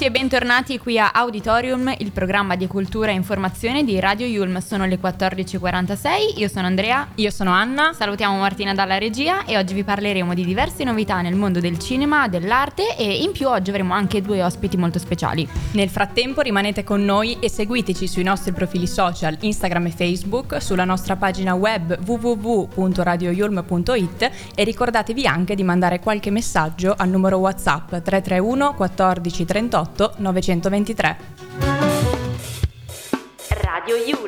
Benvenuti e bentornati qui a Auditorium, il programma di cultura e informazione di Radio Yulm. Sono le 14.46, io sono Andrea. Io sono Anna. Salutiamo Martina dalla regia e oggi vi parleremo di diverse novità nel mondo del cinema, dell'arte e in più oggi avremo anche due ospiti molto speciali. Nel frattempo rimanete con noi e seguiteci sui nostri profili social Instagram e Facebook, sulla nostra pagina web www.radioyulm.it e ricordatevi anche di mandare qualche messaggio al numero WhatsApp 331 14 38 38 923. Radio Yulm.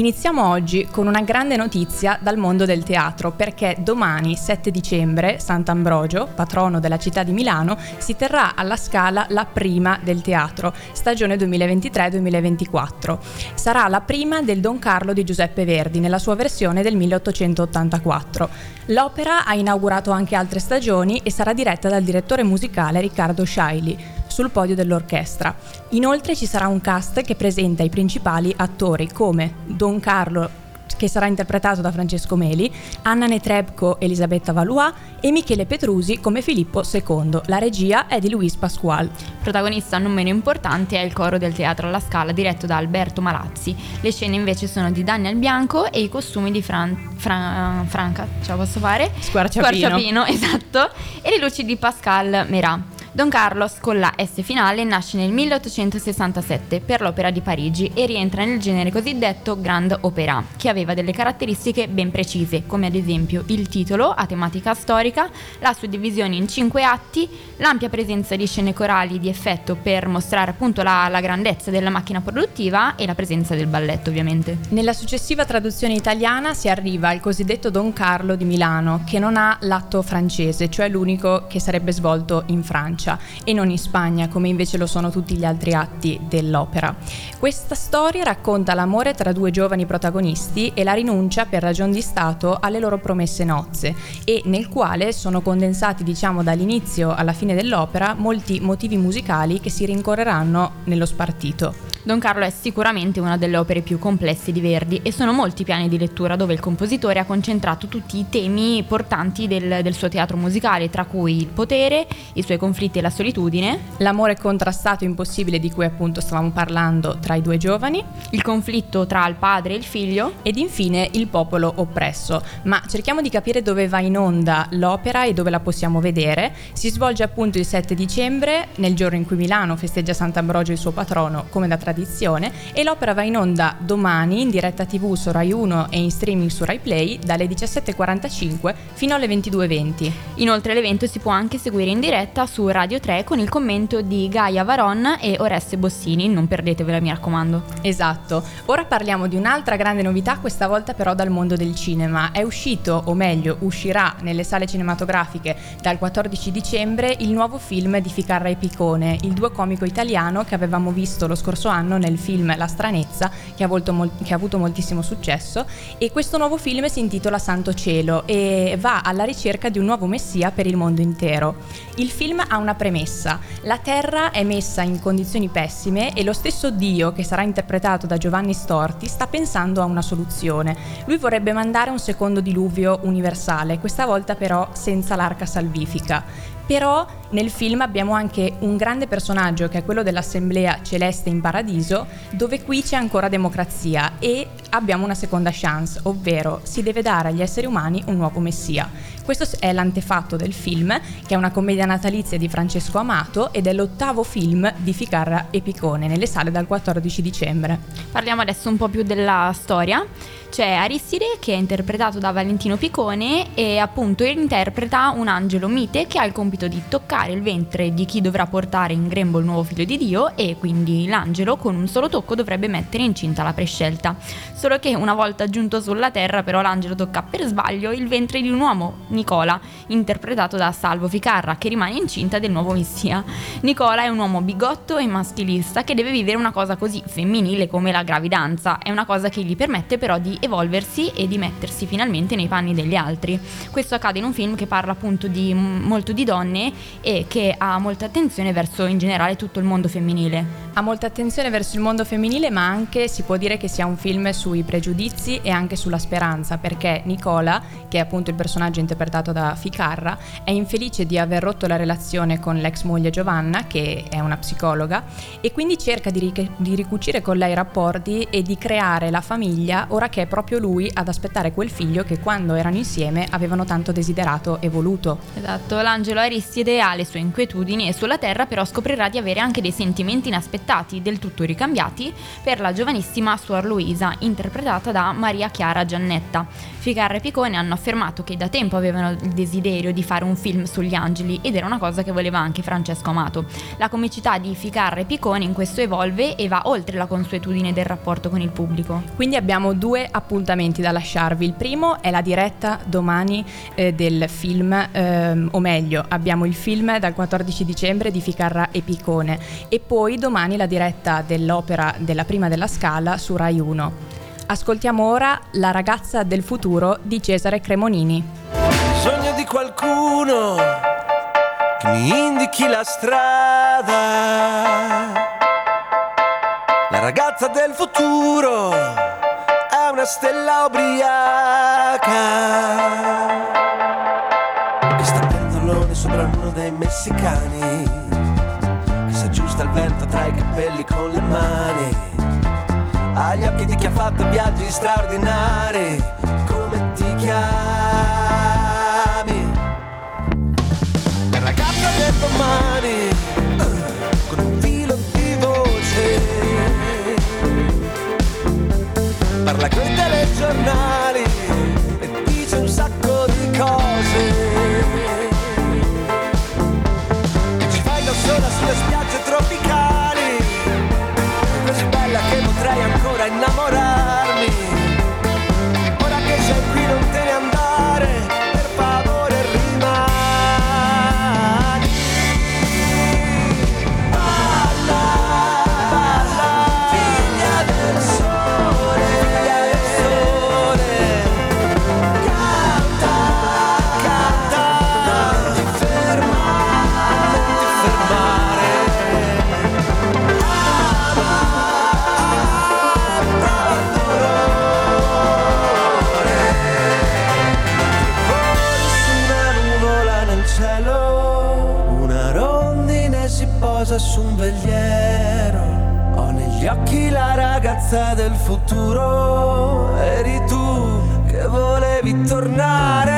Iniziamo oggi con una grande notizia dal mondo del teatro perché domani 7 dicembre Sant'Ambrogio, patrono della città di Milano, si terrà alla Scala la prima del teatro, stagione 2023-2024. Sarà la prima del Don Carlo di Giuseppe Verdi nella sua versione del 1884. L'opera ha inaugurato anche altre stagioni e sarà diretta dal direttore musicale Riccardo Sciaili sul podio dell'orchestra. Inoltre ci sarà un cast che presenta i principali attori come Don Carlo che sarà interpretato da Francesco Meli, Anna Netrebko Elisabetta Valois e Michele Petrusi come Filippo II. La regia è di Luis Pasquale. Protagonista non meno importante è il coro del Teatro alla Scala diretto da Alberto Malazzi. Le scene invece sono di Daniel Bianco e i costumi di Fran- Fra- Franca, ce la posso fare? Squarciapino. Squarciapino, esatto. E le luci di Pascal Merat. Don Carlos con la S finale nasce nel 1867 per l'Opera di Parigi e rientra nel genere cosiddetto Grand Opera, che aveva delle caratteristiche ben precise, come ad esempio il titolo a tematica storica, la suddivisione in cinque atti, l'ampia presenza di scene corali di effetto per mostrare appunto la, la grandezza della macchina produttiva e la presenza del balletto ovviamente. Nella successiva traduzione italiana si arriva al cosiddetto Don Carlo di Milano, che non ha l'atto francese, cioè l'unico che sarebbe svolto in Francia. Francia e non in Spagna, come invece lo sono tutti gli altri atti dell'opera. Questa storia racconta l'amore tra due giovani protagonisti e la rinuncia per ragion di Stato alle loro promesse nozze e nel quale sono condensati, diciamo, dall'inizio alla fine dell'opera molti motivi musicali che si rincorreranno nello spartito. Don Carlo è sicuramente una delle opere più complesse di Verdi e sono molti piani di lettura dove il compositore ha concentrato tutti i temi portanti del, del, suo teatro musicale, tra cui il potere, i suoi conflitti e la solitudine, l'amore contrastato e impossibile di cui appunto stavamo parlando tra i due giovani, il conflitto tra il padre e il figlio ed infine il popolo oppresso. Ma cerchiamo di capire dove va in onda l'opera e dove la possiamo vedere. Si svolge appunto il 7 dicembre, nel giorno in cui Milano festeggia Sant'Ambrogio il suo patrono, come da tradizione e l'opera va in onda domani in diretta tv su Rai 1 e in streaming su Rai Play dalle 17.45 fino alle 22.20. Inoltre l'evento si può anche seguire in diretta su Radio 3 con il commento di Gaia Varon e Oreste Bossini, non perdetevela mi raccomando. Esatto, ora parliamo di un'altra grande novità, questa volta però dal mondo del cinema. È uscito, o meglio uscirà nelle sale cinematografiche dal 14 dicembre il nuovo film di Ficarra e Picone, il duo comico italiano che avevamo visto lo scorso anno nel film La stranezza che ha, mol- che ha, avuto moltissimo successo e questo nuovo film si intitola Santo Cielo e va alla ricerca di un nuovo messia per il mondo intero. Il film ha una premessa, la terra è messa in condizioni pessime e lo stesso Dio che sarà interpretato da Giovanni Storti sta pensando a una soluzione. Lui vorrebbe mandare un secondo diluvio universale, questa volta però senza l'arca salvifica. Però nel film abbiamo anche un grande personaggio che è quello dell'Assemblea Celeste in Paradiso, dove qui c'è ancora democrazia e abbiamo una seconda chance, ovvero si deve dare agli esseri umani un nuovo messia. Questo è l'antefatto del film, che è una commedia natalizia di Francesco Amato ed è l'ottavo film di Ficarra e Picone nelle sale dal 14 dicembre. Parliamo adesso un po' più della storia. C'è Aristide che è interpretato da Valentino Picone e appunto interpreta un angelo mite che ha il compito compito di toccare il ventre di chi dovrà portare in grembo il nuovo figlio di Dio e quindi l'angelo con un solo tocco dovrebbe mettere incinta la prescelta. Solo che una volta giunto sulla terra però l'angelo tocca per sbaglio il ventre di un uomo, Nicola, interpretato da Salvo Ficarra, che rimane incinta del nuovo messia. Nicola è un uomo bigotto e maschilista che deve vivere una cosa così femminile come la gravidanza. È una cosa che gli permette però di evolversi e di mettersi finalmente nei panni degli altri. Questo accade in un film che parla appunto di molto di donne e che ha molta attenzione verso in generale tutto il mondo femminile. Ha molta attenzione verso il mondo femminile, ma anche si può dire che sia un film sui pregiudizi e anche sulla speranza, perché Nicola, che è appunto il personaggio interpretato da Ficarra, è infelice di aver rotto la relazione con l'ex moglie Giovanna, che è una psicologa, e quindi cerca di, ric- di ricucire con lei i rapporti e di creare la famiglia, ora che è proprio lui ad aspettare quel figlio che quando erano insieme avevano tanto desiderato e voluto. Esatto, l'angelo Aristide ha le sue inquietudini e sulla Terra però scoprirà di avere anche dei sentimenti inaspettati, del tutto ricambiati, per la giovanissima Suor Luisa, interpretata da Maria Chiara Giannetta. Ficarra e Picone hanno affermato che da tempo avevano il desiderio di fare un film sugli angeli ed era una cosa che voleva anche Francesco Amato. La comicità di Ficarra e Picone in questo evolve e va oltre la consuetudine del rapporto con il pubblico. Quindi abbiamo due appuntamenti da lasciarvi. Il primo è la diretta domani eh, del film, ehm, o meglio, abbiamo il film dal 14 dicembre di Ficarra e Picone e poi domani la diretta dell'opera della prima della Scala su Rai 1. Ascoltiamo ora La ragazza del futuro di Cesare Cremonini. Bisogno di qualcuno che mi indichi la strada. La ragazza del futuro è una stella ubriaca. Uno dei messicani. Che si aggiusta il vento tra i capelli con le mani agli occhi di chi ha fatto viaggi straordinari, come ti chiami? La ragazza del domani, con un filo di voce, parla con i telegiornali futuro. Eri tu che volevi tornare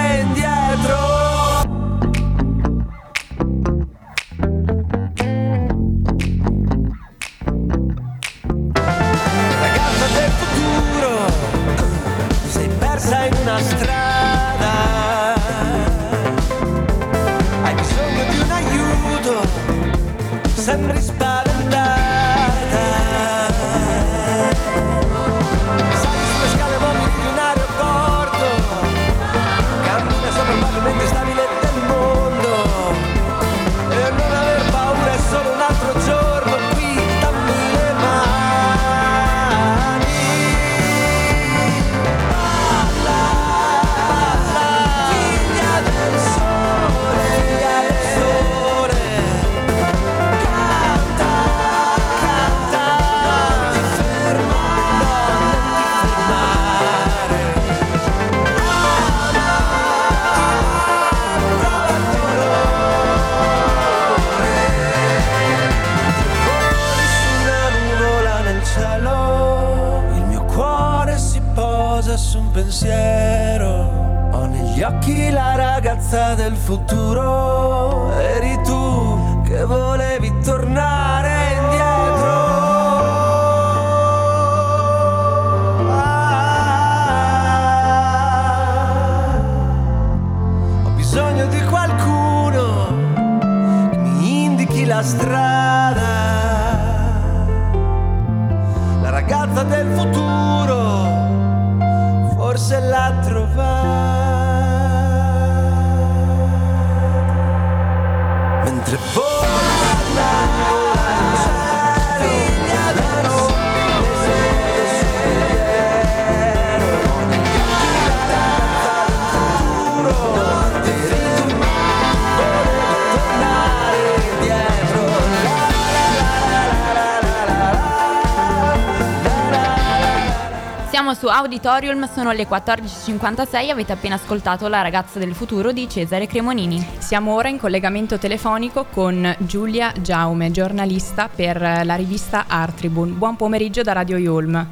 Siamo su Auditorium, sono le 14.56, avete appena ascoltato La ragazza del futuro di Cesare Cremonini. Siamo ora in collegamento telefonico con Giulia Giaume, giornalista per la rivista Art Tribune. Buon pomeriggio da Radio Yulm.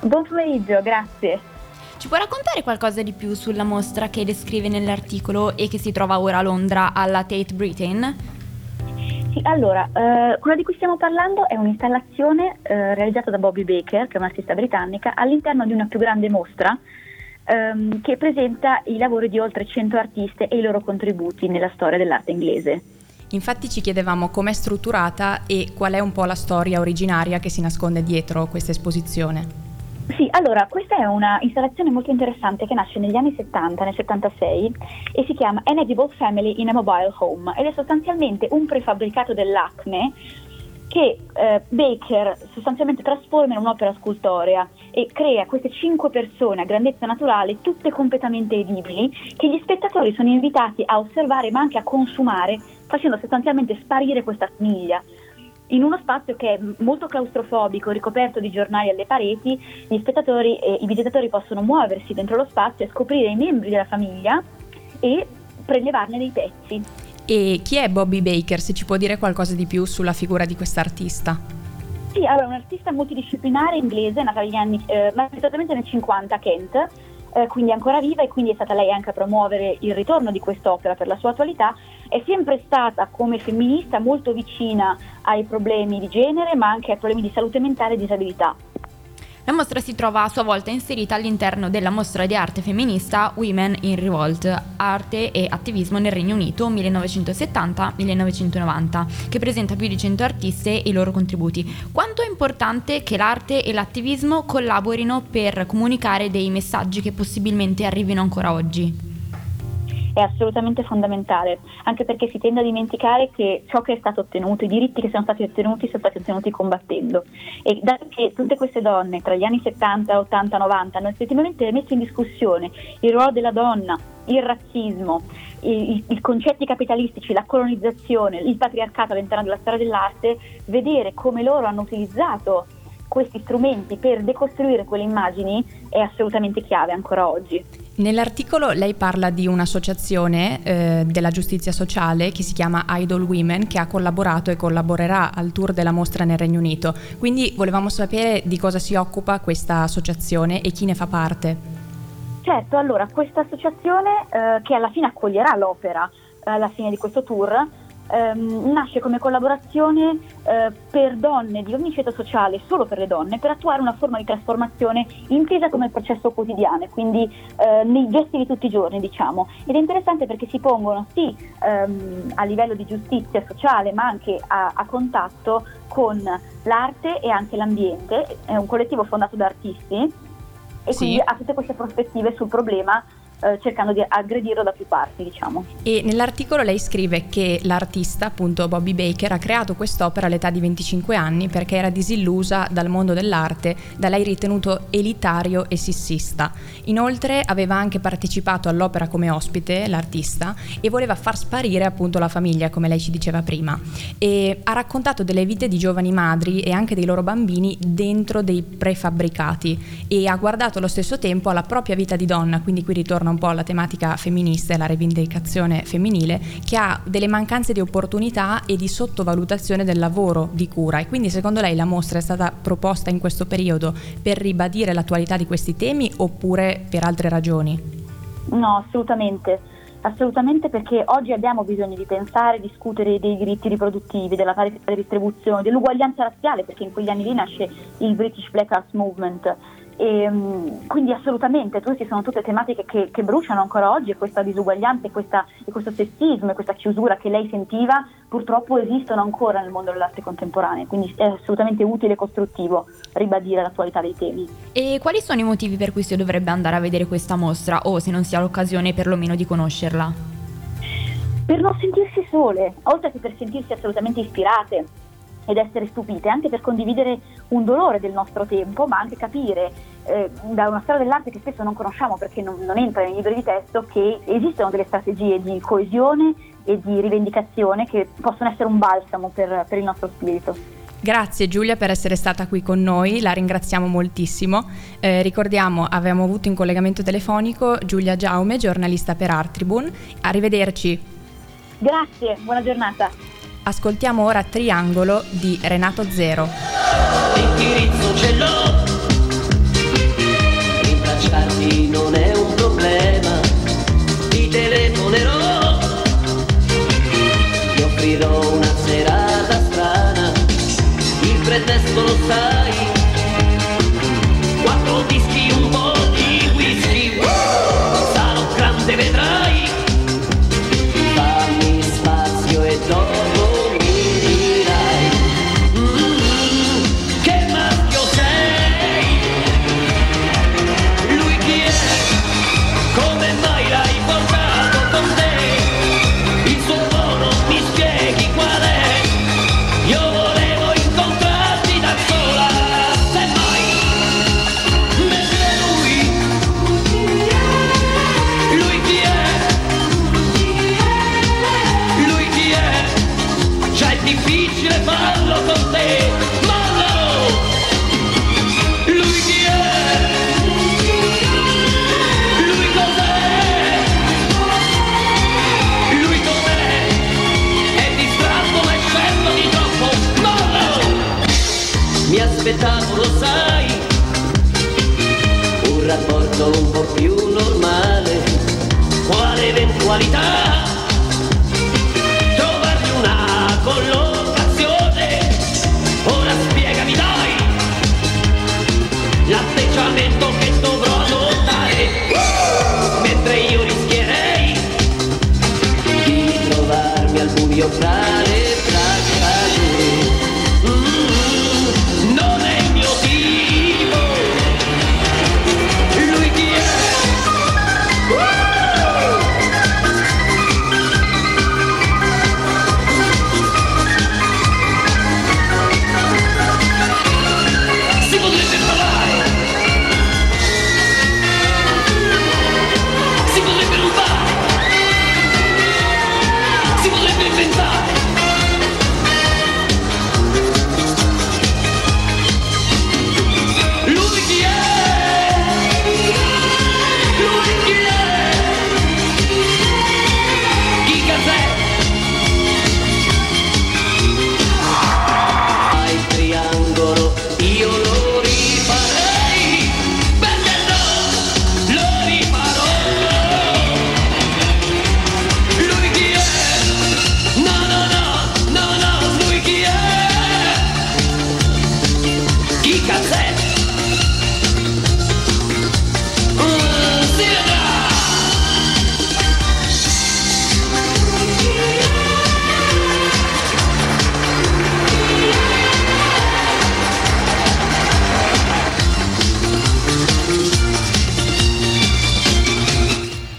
Buon pomeriggio, grazie. Ci può raccontare qualcosa di più sulla mostra che descrive nell'articolo e che si trova ora a Londra alla Tate Britain? Sì, allora, eh, quella di cui stiamo parlando è un'installazione eh, realizzata da Bobby Baker, che è un'artista britannica, all'interno di una più grande mostra ehm, che presenta i lavori di oltre 100 artiste e i loro contributi nella storia dell'arte inglese. Infatti ci chiedevamo com'è strutturata e qual è un po' la storia originaria che si nasconde dietro questa esposizione. Sì, allora, questa è una installazione molto interessante che nasce negli anni 70, nel 76, e si chiama An Edible Family in a Mobile Home ed è sostanzialmente un prefabbricato dell'Acme che eh, Baker sostanzialmente trasforma in un'opera scultorea e crea queste cinque persone a grandezza naturale, tutte completamente edibili, che gli spettatori sono invitati a osservare ma anche a consumare, facendo sostanzialmente sparire questa famiglia in uno spazio che è molto claustrofobico, ricoperto di giornali alle pareti, gli spettatori e i visitatori possono muoversi dentro lo spazio e scoprire i membri della famiglia e prelevarne dei pezzi. E chi è Bobby Baker? Se ci può dire qualcosa di più sulla figura di quest'artista. Sì, allora, un artista multidisciplinare inglese, nata negli anni, eh, ma esattamente nel 50 a Kent, eh, quindi ancora viva e quindi è stata lei anche a promuovere il ritorno di quest'opera per la sua attualità. È sempre stata come femminista molto vicina ai problemi di genere ma anche ai problemi di salute mentale e disabilità. La mostra si trova a sua volta inserita all'interno della mostra di arte femminista Women in Revolt, arte e attivismo nel Regno Unito 1970-1990, che presenta più di 100 artiste e i loro contributi. Quanto è importante che l'arte e l'attivismo collaborino per comunicare dei messaggi che possibilmente arrivino ancora oggi? È assolutamente fondamentale, anche perché si tende a dimenticare che ciò che è stato ottenuto, i diritti che sono stati ottenuti, sono stati ottenuti combattendo. E dato che tutte queste donne tra gli anni 70, 80, 90 hanno effettivamente messo in discussione il ruolo della donna, il razzismo, i, i, concetti capitalistici, la colonizzazione, il patriarcato all'interno della storia dell'arte, vedere come loro hanno utilizzato questi strumenti per decostruire quelle immagini è assolutamente chiave ancora oggi. Nell'articolo lei parla di un'associazione eh, della giustizia sociale che si chiama Idol Women che ha collaborato e collaborerà al tour della mostra nel Regno Unito. Quindi volevamo sapere di cosa si occupa questa associazione e chi ne fa parte. Certo, allora questa associazione eh, che alla fine accoglierà l'opera eh, alla fine di questo tour ehm, nasce come collaborazione eh, per donne di ogni ceto sociale, solo per le donne, per attuare una forma di trasformazione intesa come processo quotidiano, quindi eh, nei gesti di tutti i giorni, diciamo. Ed è interessante perché si pongono sì ehm, a livello di giustizia sociale, ma anche a, a contatto con l'arte e anche l'ambiente. È un collettivo fondato da artisti e sì. quindi ha tutte queste prospettive sul problema eh, cercando di aggredirlo da più parti, diciamo. E nell'articolo lei scrive che l'artista, appunto Bobby Baker, ha creato quest'opera all'età di 25 anni perché era disillusa dal mondo dell'arte, da lei ritenuto elitario e sissista. Inoltre aveva anche partecipato all'opera come ospite, l'artista, e voleva far sparire appunto la famiglia, come lei ci diceva prima. E ha raccontato delle vite di giovani madri e anche dei loro bambini dentro dei prefabbricati e ha guardato allo stesso tempo alla propria vita di donna, quindi qui ritorna un po' alla tematica femminista e alla rivendicazione femminile, che ha delle mancanze di opportunità e di sottovalutazione del lavoro di cura. E quindi secondo lei la mostra è stata proposta in questo periodo per ribadire l'attualità di questi temi oppure per altre ragioni? No, assolutamente. Assolutamente perché oggi abbiamo bisogno di pensare, discutere dei diritti riproduttivi, della parità di distribuzione, dell'uguaglianza razziale, perché in quegli anni lì nasce il British Black Arts Movement e, ehm, quindi assolutamente queste sono tutte tematiche che, che, bruciano ancora oggi e questa disuguaglianza e, questa, e questo sessismo e questa chiusura che lei sentiva purtroppo esistono ancora nel mondo dell'arte contemporanea, quindi è assolutamente utile e costruttivo. ribadire l'attualità dei temi. E quali sono i motivi per cui si dovrebbe andare a vedere questa mostra o se non si ha l'occasione perlomeno di conoscerla? Per non sentirsi sole, oltre che per sentirsi assolutamente ispirate ed essere stupite, anche per condividere un dolore del nostro tempo, ma anche capire eh, da una storia dell'arte che spesso non conosciamo perché non, non entra nei libri di testo che esistono delle strategie di coesione e di rivendicazione che possono essere un balsamo per, per il nostro spirito. Grazie Giulia per essere stata qui con noi, la ringraziamo moltissimo. Eh, ricordiamo, abbiamo avuto in collegamento telefonico Giulia Giaume, giornalista per Art Tribune. Arrivederci. Grazie, buona giornata. Ascoltiamo ora Triangolo di Renato Zero. L'indirizzo ce l'ho, rintracciarti non è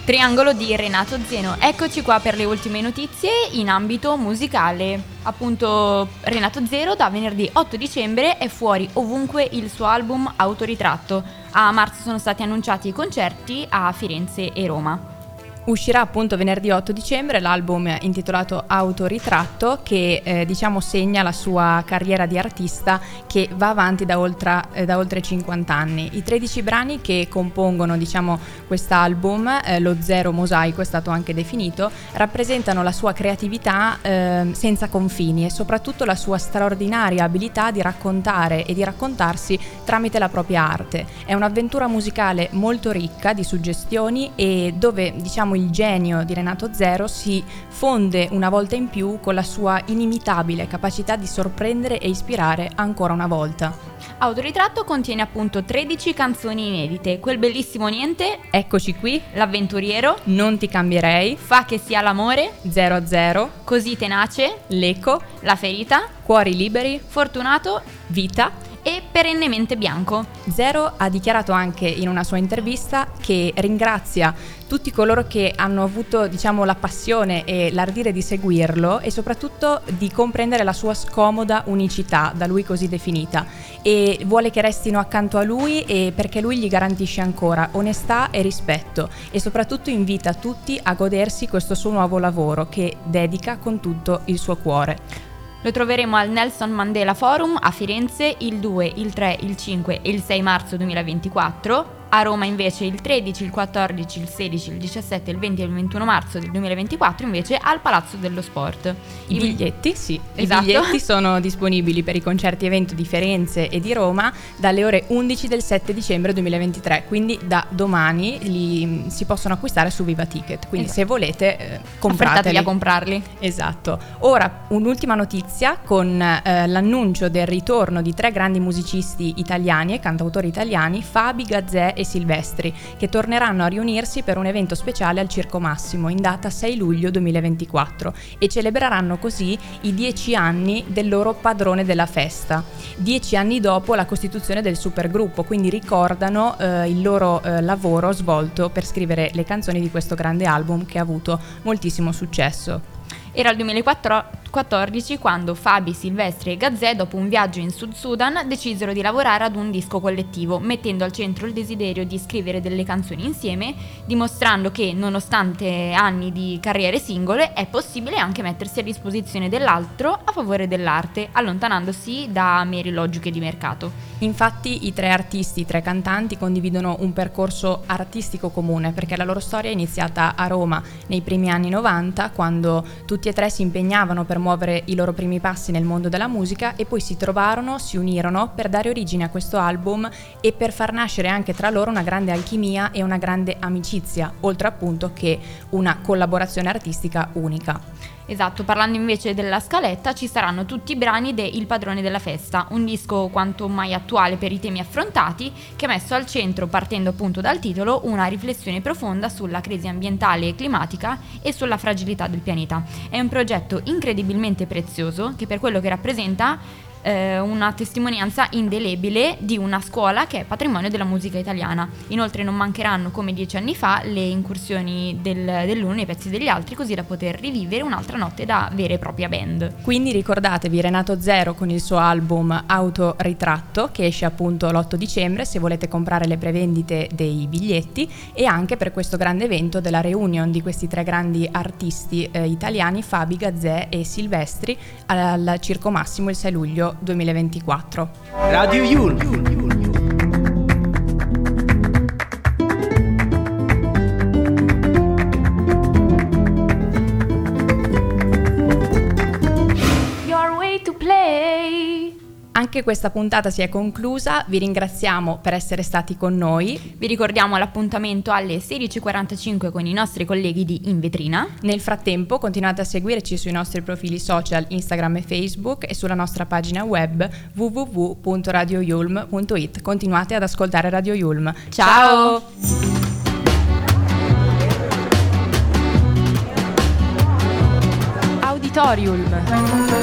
Triangolo di Renato Zeno. Eccoci qua per le ultime notizie in ambito musicale. Appunto Renato Zero da venerdì 8 dicembre è fuori ovunque il suo album Autoritratto. A marzo sono stati annunciati i concerti a Firenze e Roma. Uscirà appunto venerdì 8 dicembre l'album intitolato Autoritratto che eh, diciamo segna la sua carriera di artista che va avanti da oltre, eh, da oltre 50 anni. I 13 brani che compongono diciamo quest'album, eh, lo zero mosaico è stato anche definito, rappresentano la sua creatività eh, senza confini e soprattutto la sua straordinaria abilità di raccontare e di raccontarsi tramite la propria arte. È un'avventura musicale molto ricca di suggestioni e dove diciamo il genio di Renato Zero si fonde una volta in più con la sua inimitabile capacità di sorprendere e ispirare ancora una volta. Autoritratto contiene appunto 13 canzoni inedite, quel bellissimo niente, Eccoci qui, l'avventuriero, non ti cambierei, fa che sia l'amore, 0 a 0, così tenace, l'eco, la ferita, cuori liberi, fortunato? Vita, e perennemente bianco. Zero ha dichiarato anche in una sua intervista che ringrazia tutti coloro che hanno avuto diciamo, la passione e l'ardire di seguirlo e soprattutto di comprendere la sua scomoda unicità, da lui così definita, e vuole che restino accanto a lui perché lui gli garantisce ancora onestà e rispetto e soprattutto invita tutti a godersi questo suo nuovo lavoro che dedica con tutto il suo cuore. Lo troveremo al Nelson Mandela Forum a Firenze il 2, il 3, il 5 e il 6 marzo 2024 a Roma invece il 13, il 14, il 16, il 17, il 20 e il 21 marzo del 2024 invece al Palazzo dello Sport. I, I biglietti, sì, esatto. i biglietti sono disponibili per i concerti evento di Firenze e di Roma dalle ore 11 del 7 dicembre 2023, quindi da domani li si possono acquistare su Viva Ticket, quindi esatto. se volete eh, comprateli. a comprarli. Esatto. Ora un'ultima notizia con eh, l'annuncio del ritorno di tre grandi musicisti italiani e cantautori italiani, Fabi Gazzè e e Silvestri, che torneranno a riunirsi per un evento speciale al Circo Massimo in data 6 luglio 2024 e celebreranno così i dieci anni del loro padrone della festa, dieci anni dopo la costituzione del supergruppo, quindi ricordano eh, il loro eh, lavoro svolto per scrivere le canzoni di questo grande album che ha avuto moltissimo successo. Era il 2014 quando Fabi, Silvestri e Gazzè, dopo un viaggio in Sud Sudan, decisero di lavorare ad un disco collettivo, mettendo al centro il desiderio di scrivere delle canzoni insieme, dimostrando che, nonostante anni di carriere singole, è possibile anche mettersi a disposizione dell'altro a favore dell'arte, allontanandosi da mere logiche di mercato. Infatti i tre artisti, i tre cantanti condividono un percorso artistico comune, perché la loro storia è iniziata a Roma nei primi anni 90, quando tutti tutti e tre si impegnavano per muovere i loro primi passi nel mondo della musica e poi si trovarono, si unirono per dare origine a questo album e per far nascere anche tra loro una grande alchimia e una grande amicizia, oltre appunto che una collaborazione artistica unica. Esatto, parlando invece della scaletta ci saranno tutti i brani de Il padrone della festa, un disco quanto mai attuale per i temi affrontati che ha messo al centro, partendo appunto dal titolo, una riflessione profonda sulla crisi ambientale e climatica e sulla fragilità del pianeta. È un progetto incredibilmente prezioso che per quello che rappresenta eh, una testimonianza indelebile di una scuola che è patrimonio della musica italiana. Inoltre non mancheranno, come dieci anni fa, le incursioni del, dell'uno nei pezzi degli altri, così da poter rivivere un'altra notte da vera e propria band. Quindi ricordatevi Renato Zero con il suo album Autoritratto, che esce appunto l'8 dicembre, se volete comprare le prevendite dei biglietti, e anche per questo grande evento della reunion di questi tre grandi artisti eh, italiani, Fabi Gazzè e Silvestri, al Circo Massimo il 6 luglio 2024. Radio Yul. Anche questa puntata si è conclusa, vi ringraziamo per essere stati con noi. Vi ricordiamo l'appuntamento alle 16.45 con i nostri colleghi di In Vetrina. Nel frattempo continuate a seguirci sui nostri profili social Instagram e Facebook e sulla nostra pagina web www.radioyulm.it. Continuate ad ascoltare Radio Yulm. Ciao! Ciao. Auditorium.